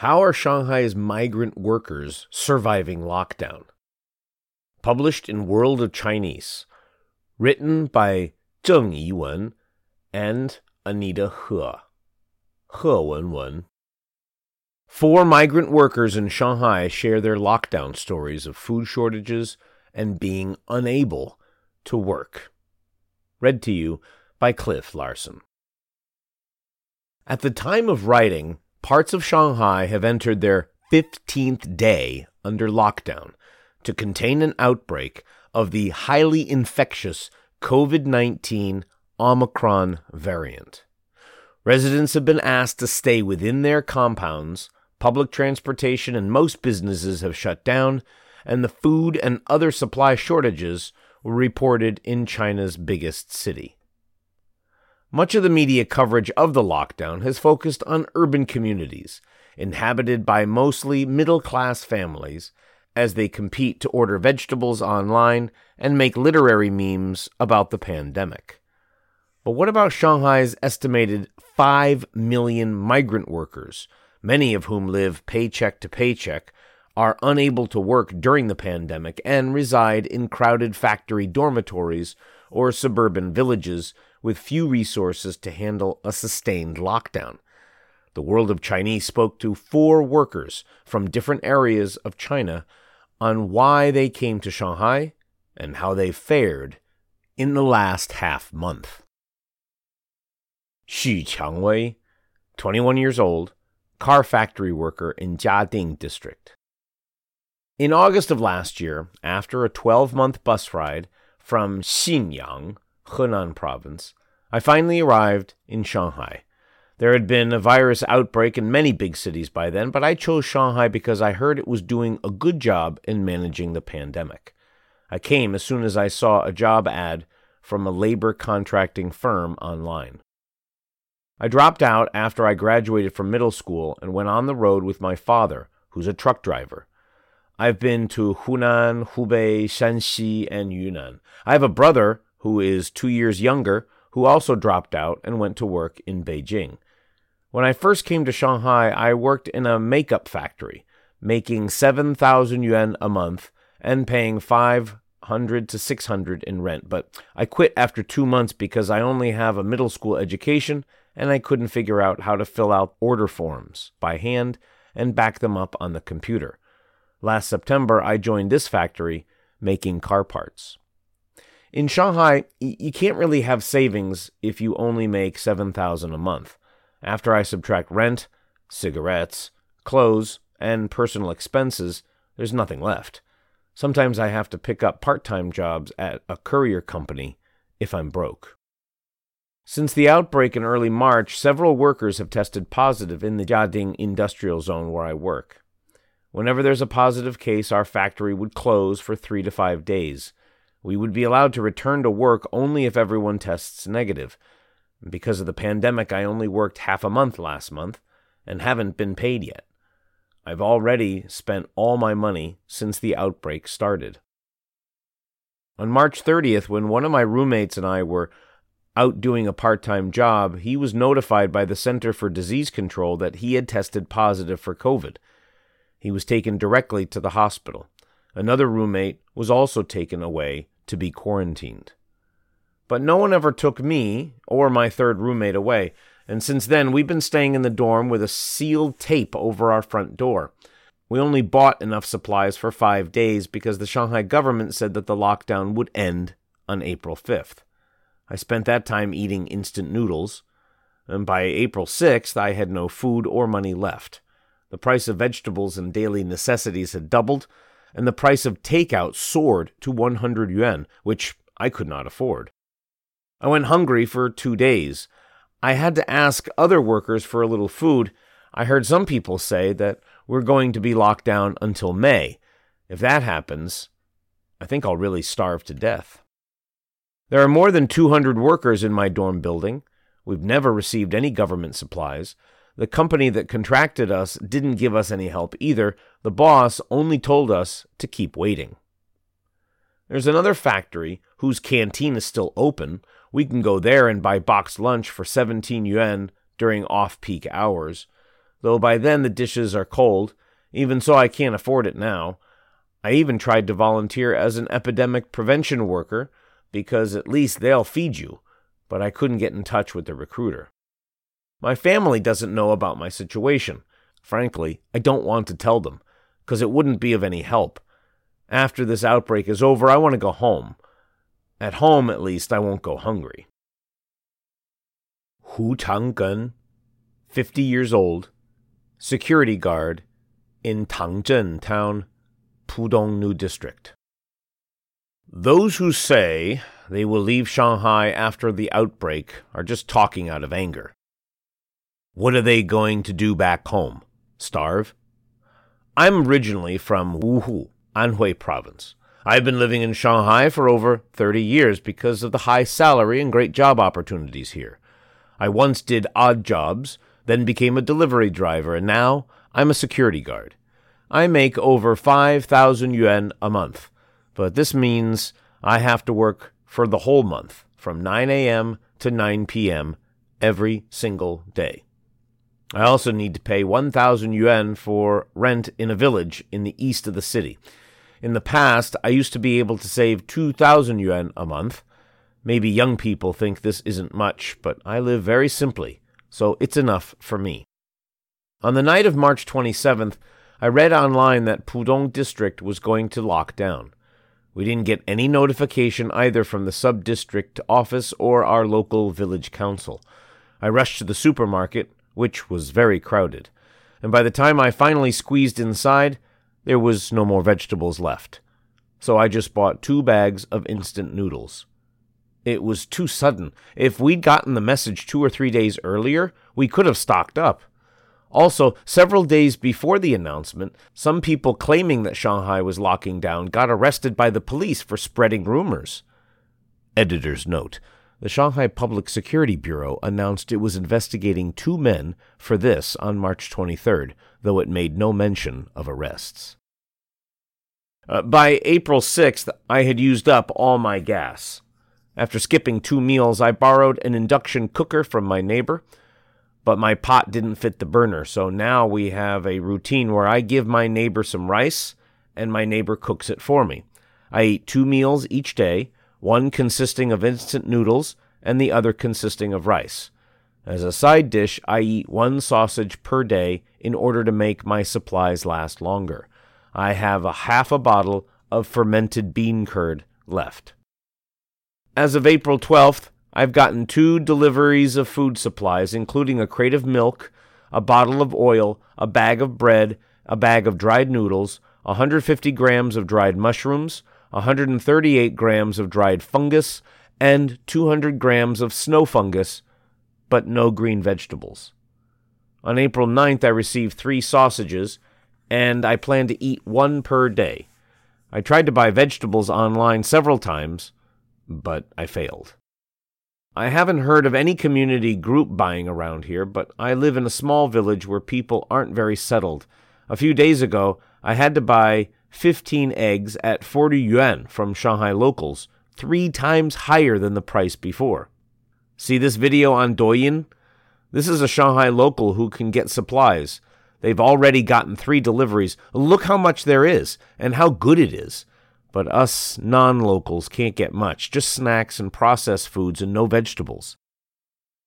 How are Shanghai's migrant workers surviving lockdown? Published in World of Chinese. Written by Zheng Yiwen and Anita He. He Wenwen. Four migrant workers in Shanghai share their lockdown stories of food shortages and being unable to work. Read to you by Cliff Larsen. At the time of writing, parts of Shanghai have entered their 15th day under lockdown to contain an outbreak of the highly infectious COVID 19 Omicron variant. Residents have been asked to stay within their compounds, public transportation and most businesses have shut down, and the food and other supply shortages were reported in China's biggest city. Much of the media coverage of the lockdown has focused on urban communities, inhabited by mostly middle class families, as they compete to order vegetables online and make literary memes about the pandemic. But what about Shanghai's estimated 5 million migrant workers, many of whom live paycheck to paycheck, are unable to work during the pandemic, and reside in crowded factory dormitories or suburban villages with few resources to handle a sustained lockdown. The World of Chinese spoke to four workers from different areas of China on why they came to Shanghai and how they fared in the last half month. Xu Qiangwei, 21 years old, car factory worker in Jiading district. In August of last year, after a 12 month bus ride from Xinyang, Henan province, I finally arrived in Shanghai. There had been a virus outbreak in many big cities by then, but I chose Shanghai because I heard it was doing a good job in managing the pandemic. I came as soon as I saw a job ad from a labor contracting firm online. I dropped out after I graduated from middle school and went on the road with my father, who's a truck driver. I've been to Hunan, Hubei, Shanxi, and Yunnan. I have a brother who is two years younger who also dropped out and went to work in Beijing. When I first came to Shanghai, I worked in a makeup factory, making 7,000 yuan a month and paying 500 to 600 in rent. But I quit after two months because I only have a middle school education and I couldn't figure out how to fill out order forms by hand and back them up on the computer. Last September, I joined this factory making car parts. In Shanghai, you can't really have savings if you only make 7,000 a month. After I subtract rent, cigarettes, clothes, and personal expenses, there's nothing left. Sometimes I have to pick up part-time jobs at a courier company if I'm broke. Since the outbreak in early March, several workers have tested positive in the Jiading industrial zone where I work. Whenever there's a positive case, our factory would close for three to five days. We would be allowed to return to work only if everyone tests negative. Because of the pandemic, I only worked half a month last month and haven't been paid yet. I've already spent all my money since the outbreak started. On March 30th, when one of my roommates and I were out doing a part time job, he was notified by the Center for Disease Control that he had tested positive for COVID. He was taken directly to the hospital. Another roommate was also taken away to be quarantined. But no one ever took me or my third roommate away, and since then we've been staying in the dorm with a sealed tape over our front door. We only bought enough supplies for five days because the Shanghai government said that the lockdown would end on April 5th. I spent that time eating instant noodles, and by April 6th I had no food or money left. The price of vegetables and daily necessities had doubled, and the price of takeout soared to 100 yuan, which I could not afford. I went hungry for two days. I had to ask other workers for a little food. I heard some people say that we're going to be locked down until May. If that happens, I think I'll really starve to death. There are more than 200 workers in my dorm building. We've never received any government supplies. The company that contracted us didn't give us any help either. The boss only told us to keep waiting. There's another factory whose canteen is still open. We can go there and buy boxed lunch for 17 yuan during off peak hours. Though by then the dishes are cold. Even so, I can't afford it now. I even tried to volunteer as an epidemic prevention worker because at least they'll feed you, but I couldn't get in touch with the recruiter. My family doesn't know about my situation. Frankly, I don't want to tell them, because it wouldn't be of any help. After this outbreak is over, I want to go home. At home, at least, I won't go hungry. Hu Changgen, 50 years old, security guard in Tangzhen town, Pudong New District. Those who say they will leave Shanghai after the outbreak are just talking out of anger. What are they going to do back home? Starve? I'm originally from Wuhu, Anhui province. I've been living in Shanghai for over 30 years because of the high salary and great job opportunities here. I once did odd jobs, then became a delivery driver, and now I'm a security guard. I make over 5,000 yuan a month, but this means I have to work for the whole month from 9 a.m. to 9 p.m. every single day. I also need to pay 1,000 yuan for rent in a village in the east of the city. In the past, I used to be able to save 2,000 yuan a month. Maybe young people think this isn't much, but I live very simply, so it's enough for me. On the night of March 27th, I read online that Pudong district was going to lock down. We didn't get any notification either from the sub district office or our local village council. I rushed to the supermarket, which was very crowded, and by the time I finally squeezed inside, there was no more vegetables left, so I just bought two bags of instant noodles. It was too sudden. If we'd gotten the message two or three days earlier, we could have stocked up. Also, several days before the announcement, some people claiming that Shanghai was locking down got arrested by the police for spreading rumors. Editor's note The Shanghai Public Security Bureau announced it was investigating two men for this on March 23rd, though it made no mention of arrests. Uh, by April 6th, I had used up all my gas. After skipping two meals, I borrowed an induction cooker from my neighbor, but my pot didn't fit the burner, so now we have a routine where I give my neighbor some rice and my neighbor cooks it for me. I eat two meals each day, one consisting of instant noodles and the other consisting of rice. As a side dish, I eat one sausage per day in order to make my supplies last longer. I have a half a bottle of fermented bean curd left. As of April 12th, I've gotten two deliveries of food supplies, including a crate of milk, a bottle of oil, a bag of bread, a bag of dried noodles, 150 grams of dried mushrooms, 138 grams of dried fungus, and 200 grams of snow fungus but no green vegetables. On April 9th, I received three sausages, and I plan to eat one per day. I tried to buy vegetables online several times, but I failed. I haven't heard of any community group buying around here, but I live in a small village where people aren't very settled. A few days ago, I had to buy 15 eggs at 40 yuan from Shanghai locals, three times higher than the price before. See this video on Douyin? This is a Shanghai local who can get supplies. They've already gotten three deliveries. Look how much there is and how good it is. But us non locals can't get much, just snacks and processed foods and no vegetables.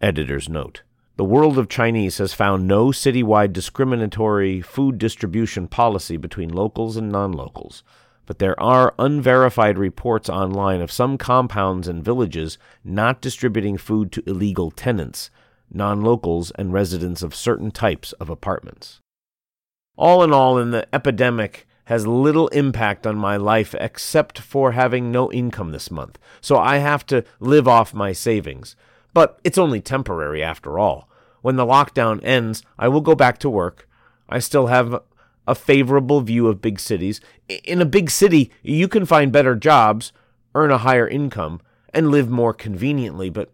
Editor's note The world of Chinese has found no citywide discriminatory food distribution policy between locals and non locals but there are unverified reports online of some compounds and villages not distributing food to illegal tenants, non locals, and residents of certain types of apartments. All in all, in the epidemic has little impact on my life except for having no income this month, so I have to live off my savings. But it's only temporary after all. when the lockdown ends, I will go back to work. I still have a favorable view of big cities. In a big city, you can find better jobs, earn a higher income, and live more conveniently, but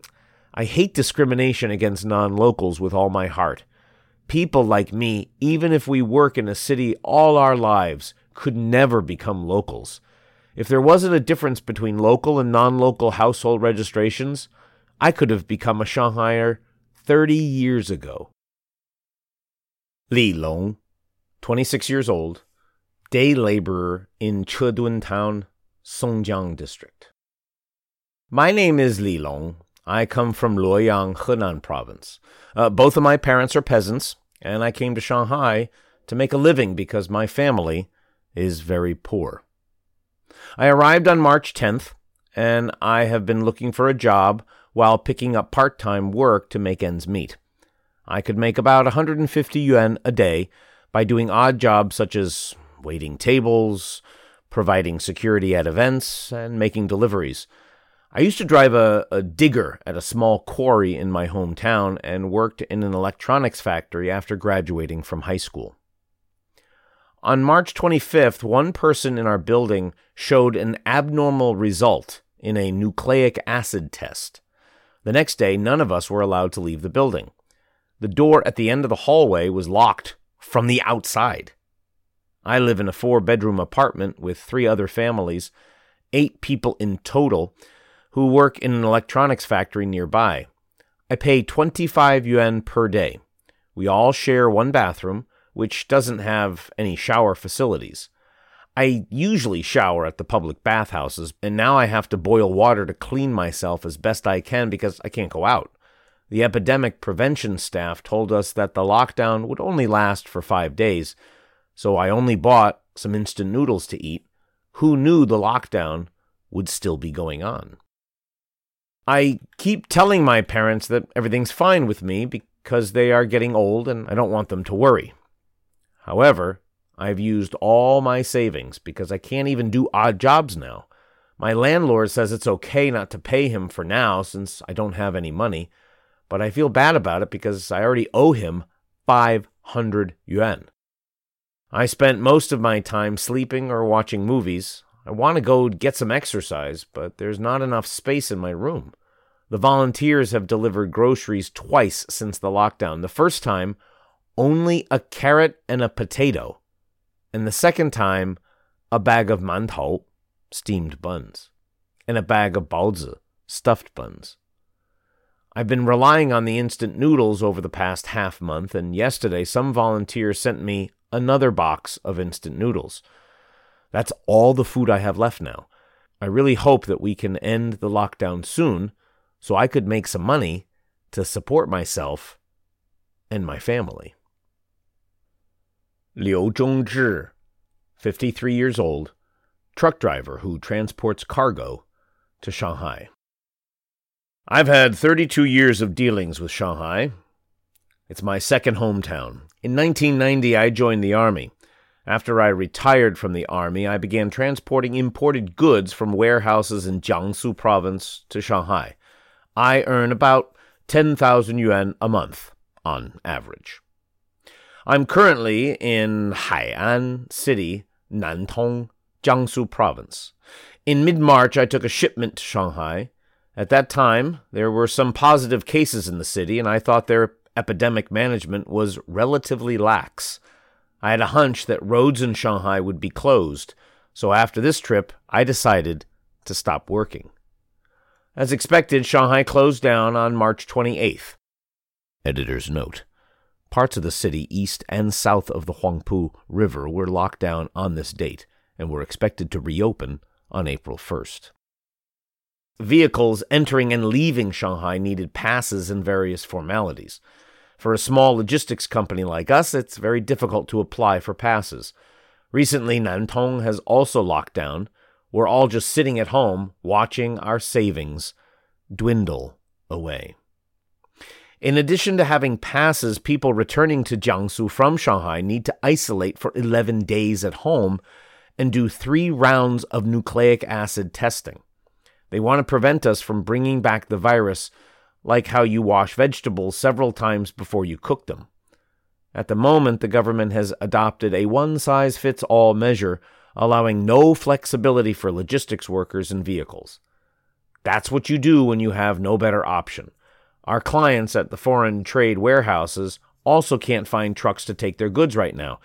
I hate discrimination against non locals with all my heart. People like me, even if we work in a city all our lives, could never become locals. If there wasn't a difference between local and non local household registrations, I could have become a Shanghaier 30 years ago. Li Long, 26 years old, day laborer in Chedun Town, Songjiang District. My name is Li Long. I come from Luoyang, Henan Province. Uh, both of my parents are peasants, and I came to Shanghai to make a living because my family is very poor. I arrived on March 10th, and I have been looking for a job while picking up part time work to make ends meet. I could make about 150 yuan a day by doing odd jobs such as waiting tables, providing security at events, and making deliveries. I used to drive a, a digger at a small quarry in my hometown and worked in an electronics factory after graduating from high school. On March 25th, one person in our building showed an abnormal result in a nucleic acid test. The next day, none of us were allowed to leave the building. The door at the end of the hallway was locked from the outside. I live in a four bedroom apartment with three other families, eight people in total, who work in an electronics factory nearby. I pay 25 yuan per day. We all share one bathroom, which doesn't have any shower facilities. I usually shower at the public bathhouses, and now I have to boil water to clean myself as best I can because I can't go out. The epidemic prevention staff told us that the lockdown would only last for five days, so I only bought some instant noodles to eat. Who knew the lockdown would still be going on? I keep telling my parents that everything's fine with me because they are getting old and I don't want them to worry. However, I've used all my savings because I can't even do odd jobs now. My landlord says it's okay not to pay him for now since I don't have any money, but I feel bad about it because I already owe him 500 yuan. I spent most of my time sleeping or watching movies. I want to go get some exercise, but there's not enough space in my room. The volunteers have delivered groceries twice since the lockdown. The first time, only a carrot and a potato. And the second time, a bag of mantou, steamed buns, and a bag of baozi, stuffed buns. I've been relying on the instant noodles over the past half month, and yesterday some volunteer sent me another box of instant noodles. That's all the food I have left now. I really hope that we can end the lockdown soon so I could make some money to support myself and my family. Liu Zhongzhi, 53 years old, truck driver who transports cargo to Shanghai. I've had 32 years of dealings with Shanghai. It's my second hometown. In 1990, I joined the Army. After I retired from the Army, I began transporting imported goods from warehouses in Jiangsu province to Shanghai. I earn about 10,000 yuan a month on average. I'm currently in Hai'an City, Nantong, Jiangsu Province. In mid March, I took a shipment to Shanghai. At that time, there were some positive cases in the city, and I thought their epidemic management was relatively lax. I had a hunch that roads in Shanghai would be closed, so after this trip, I decided to stop working. As expected, Shanghai closed down on March 28th. Editor's note. Parts of the city east and south of the Huangpu River were locked down on this date and were expected to reopen on April 1st. Vehicles entering and leaving Shanghai needed passes and various formalities. For a small logistics company like us, it's very difficult to apply for passes. Recently, Nantong has also locked down, we're all just sitting at home watching our savings dwindle away. In addition to having passes, people returning to Jiangsu from Shanghai need to isolate for 11 days at home and do three rounds of nucleic acid testing. They want to prevent us from bringing back the virus like how you wash vegetables several times before you cook them. At the moment, the government has adopted a one size fits all measure, allowing no flexibility for logistics workers and vehicles. That's what you do when you have no better option. Our clients at the foreign trade warehouses also can't find trucks to take their goods right now,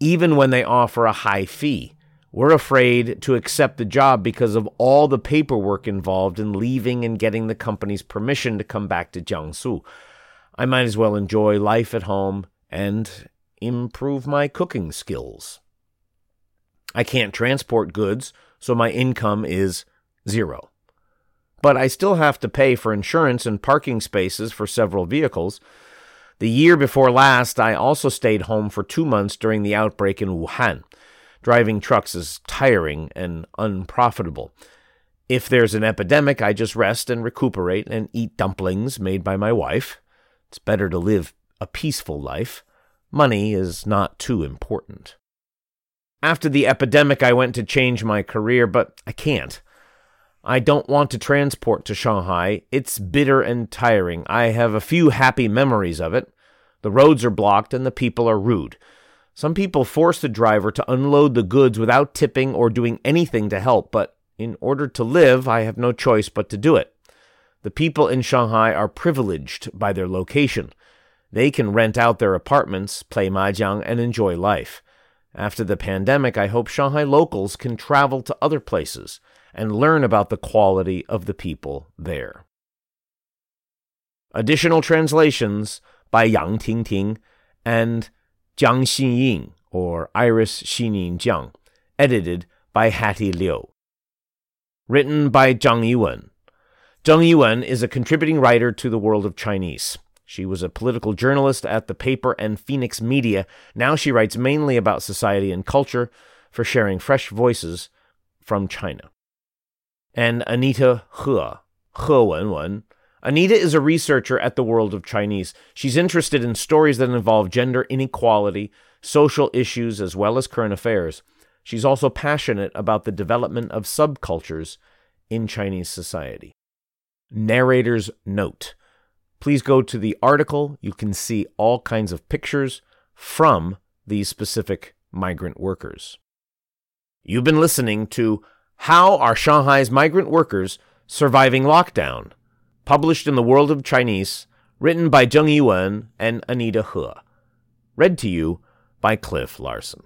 even when they offer a high fee. We're afraid to accept the job because of all the paperwork involved in leaving and getting the company's permission to come back to Jiangsu. I might as well enjoy life at home and improve my cooking skills. I can't transport goods, so my income is zero. But I still have to pay for insurance and parking spaces for several vehicles. The year before last, I also stayed home for two months during the outbreak in Wuhan. Driving trucks is tiring and unprofitable. If there's an epidemic, I just rest and recuperate and eat dumplings made by my wife. It's better to live a peaceful life. Money is not too important. After the epidemic, I went to change my career, but I can't. I don't want to transport to Shanghai. It's bitter and tiring. I have a few happy memories of it. The roads are blocked and the people are rude. Some people force the driver to unload the goods without tipping or doing anything to help, but in order to live, I have no choice but to do it. The people in Shanghai are privileged by their location. They can rent out their apartments, play mahjong, and enjoy life. After the pandemic, I hope Shanghai locals can travel to other places and learn about the quality of the people there. Additional translations by Yang Tingting and Jiang Xinying, or Iris Xinin Jiang, edited by Hattie Liu. Written by Zhang Yiwen. Zhang Yiwen is a contributing writer to the world of Chinese. She was a political journalist at the paper and Phoenix Media. Now she writes mainly about society and culture for sharing fresh voices from China. And Anita He, He Wenwen. Anita is a researcher at the World of Chinese. She's interested in stories that involve gender inequality, social issues, as well as current affairs. She's also passionate about the development of subcultures in Chinese society. Narrator's note please go to the article. You can see all kinds of pictures from these specific migrant workers. You've been listening to How Are Shanghai's Migrant Workers Surviving Lockdown? Published in the World of Chinese, written by Zheng Yiwen and Anita He. Read to you by Cliff Larsen.